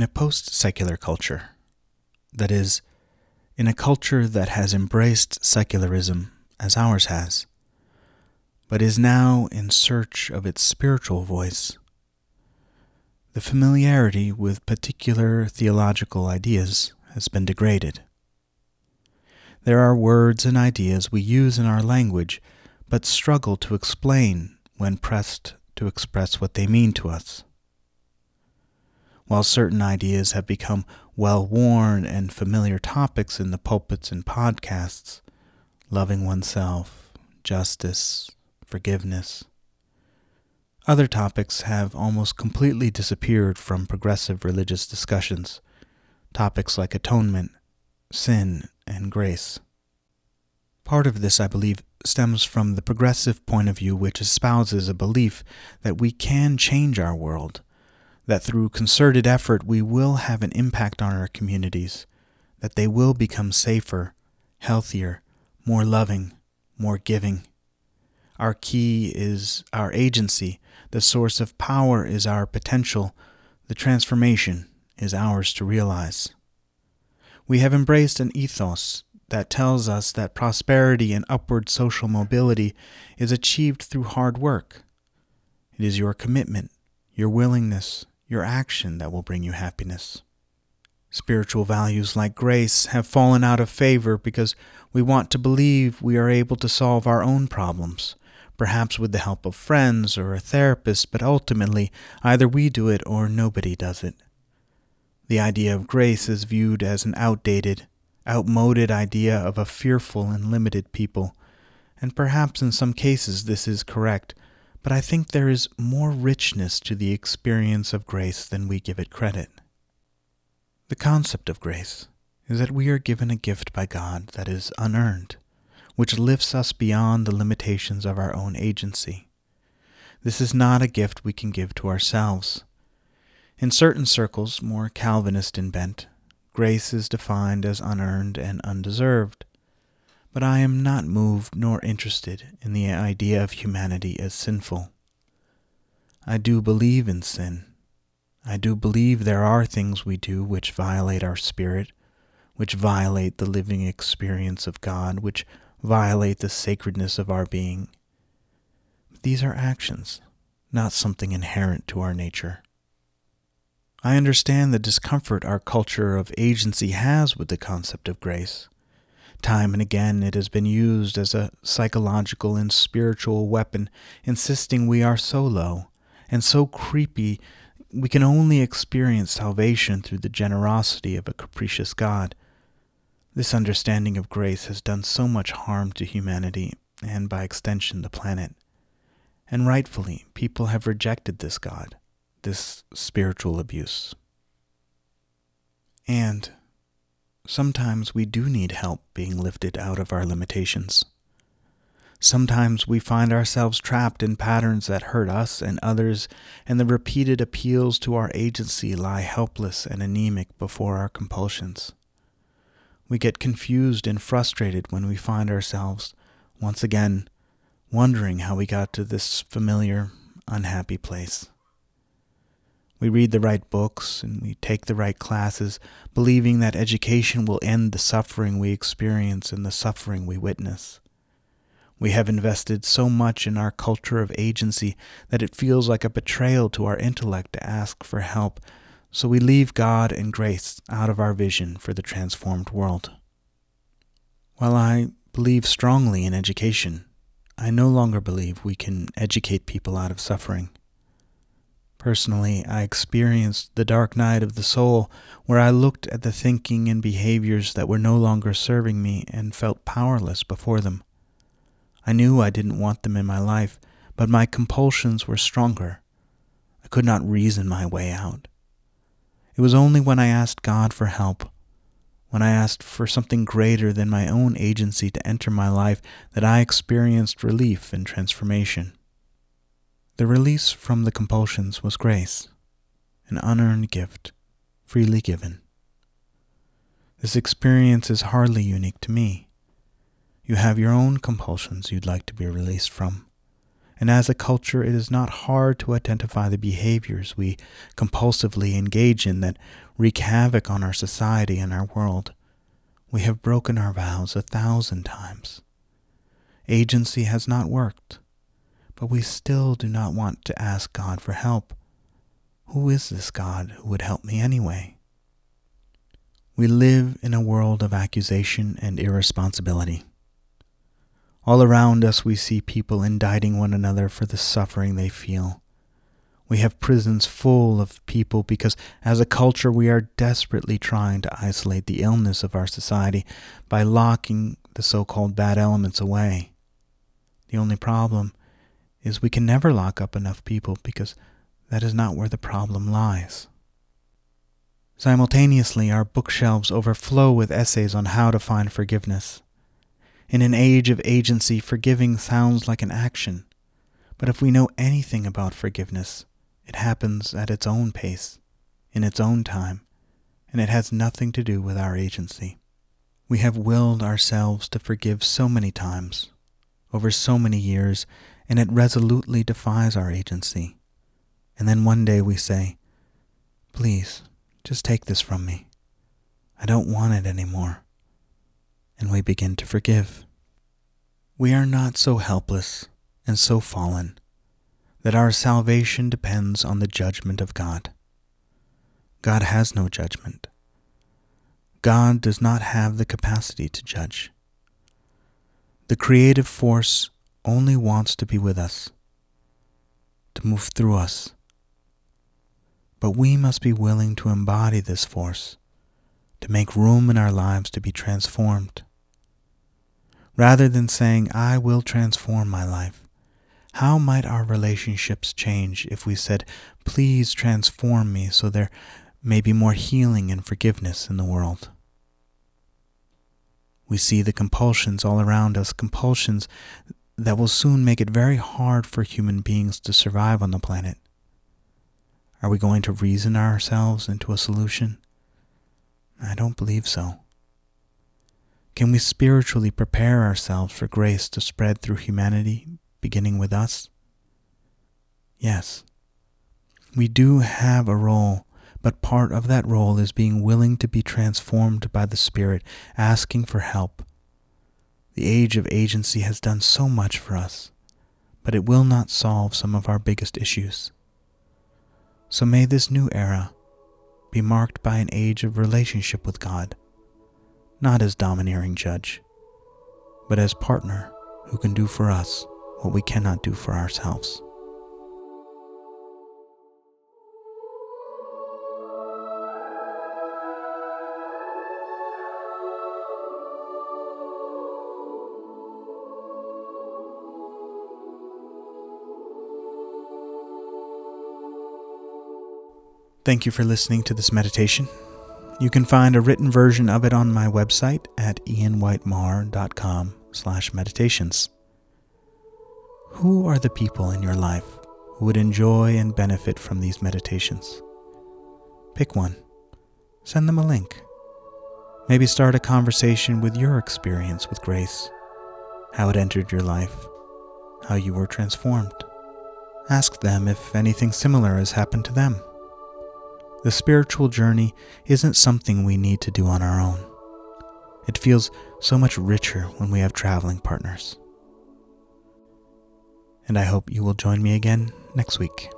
in a post secular culture, that is, in a culture that has embraced secularism as ours has, but is now in search of its spiritual voice, the familiarity with particular theological ideas has been degraded. There are words and ideas we use in our language but struggle to explain when pressed to express what they mean to us. While certain ideas have become well worn and familiar topics in the pulpits and podcasts, loving oneself, justice, forgiveness, other topics have almost completely disappeared from progressive religious discussions, topics like atonement, sin, and grace. Part of this, I believe, stems from the progressive point of view which espouses a belief that we can change our world, that through concerted effort we will have an impact on our communities, that they will become safer, healthier, more loving, more giving. Our key is our agency, the source of power is our potential, the transformation is ours to realize. We have embraced an ethos that tells us that prosperity and upward social mobility is achieved through hard work. It is your commitment, your willingness, your action that will bring you happiness. Spiritual values like grace have fallen out of favor because we want to believe we are able to solve our own problems, perhaps with the help of friends or a therapist, but ultimately either we do it or nobody does it. The idea of grace is viewed as an outdated, outmoded idea of a fearful and limited people, and perhaps in some cases this is correct, but I think there is more richness to the experience of grace than we give it credit. The concept of grace is that we are given a gift by God that is unearned, which lifts us beyond the limitations of our own agency. This is not a gift we can give to ourselves. In certain circles, more Calvinist in bent, Grace is defined as unearned and undeserved. But I am not moved nor interested in the idea of humanity as sinful. I do believe in sin. I do believe there are things we do which violate our spirit, which violate the living experience of God, which violate the sacredness of our being. But these are actions, not something inherent to our nature. I understand the discomfort our culture of agency has with the concept of grace. Time and again it has been used as a psychological and spiritual weapon, insisting we are so low and so creepy we can only experience salvation through the generosity of a capricious God. This understanding of grace has done so much harm to humanity, and by extension the planet. And rightfully, people have rejected this God this spiritual abuse. And sometimes we do need help being lifted out of our limitations. Sometimes we find ourselves trapped in patterns that hurt us and others, and the repeated appeals to our agency lie helpless and anemic before our compulsions. We get confused and frustrated when we find ourselves, once again, wondering how we got to this familiar, unhappy place. We read the right books and we take the right classes, believing that education will end the suffering we experience and the suffering we witness. We have invested so much in our culture of agency that it feels like a betrayal to our intellect to ask for help, so we leave God and grace out of our vision for the transformed world. While I believe strongly in education, I no longer believe we can educate people out of suffering. Personally, I experienced the dark night of the soul where I looked at the thinking and behaviors that were no longer serving me and felt powerless before them. I knew I didn't want them in my life, but my compulsions were stronger. I could not reason my way out. It was only when I asked God for help, when I asked for something greater than my own agency to enter my life, that I experienced relief and transformation. The release from the compulsions was grace, an unearned gift, freely given. This experience is hardly unique to me. You have your own compulsions you'd like to be released from, And as a culture, it is not hard to identify the behaviors we compulsively engage in that wreak havoc on our society and our world. We have broken our vows a thousand times. Agency has not worked, but we still do not want to ask God for help. Who is this God who would help me anyway? We live in a world of accusation and irresponsibility. All around us, we see people indicting one another for the suffering they feel. We have prisons full of people because, as a culture, we are desperately trying to isolate the illness of our society by locking the so called bad elements away. The only problem is we can never lock up enough people because that is not where the problem lies. Simultaneously, our bookshelves overflow with essays on how to find forgiveness. In an age of agency, forgiving sounds like an action. But if we know anything about forgiveness, it happens at its own pace, in its own time, and it has nothing to do with our agency. We have willed ourselves to forgive so many times, over so many years, and it resolutely defies our agency. And then one day we say, Please, just take this from me. I don't want it anymore and we begin to forgive. We are not so helpless and so fallen that our salvation depends on the judgment of God. God has no judgment. God does not have the capacity to judge. The creative force only wants to be with us, to move through us. But we must be willing to embody this force, to make room in our lives to be transformed. Rather than saying, I will transform my life, how might our relationships change if we said, Please transform me so there may be more healing and forgiveness in the world? We see the compulsions all around us, compulsions that will soon make it very hard for human beings to survive on the planet. Are we going to reason ourselves into a solution? I don't believe so. Can we spiritually prepare ourselves for grace to spread through humanity, beginning with us? Yes. We do have a role, but part of that role is being willing to be transformed by the Spirit, asking for help. The age of agency has done so much for us, but it will not solve some of our biggest issues. So may this new era be marked by an age of relationship with God not as domineering judge, but as partner who can do for us what we cannot do for ourselves. Thank you for listening to this meditation. You can find a written version of it on my website at ianwhitemarr.com slash meditations. Who are the people in your life who would enjoy and benefit from these meditations? Pick one. Send them a link. Maybe start a conversation with your experience with grace, how it entered your life, how you were transformed. Ask them if anything similar has happened to them. The spiritual journey isn't something we need to do on our own. It feels so much richer when we have traveling partners. And I hope you will join me again next week.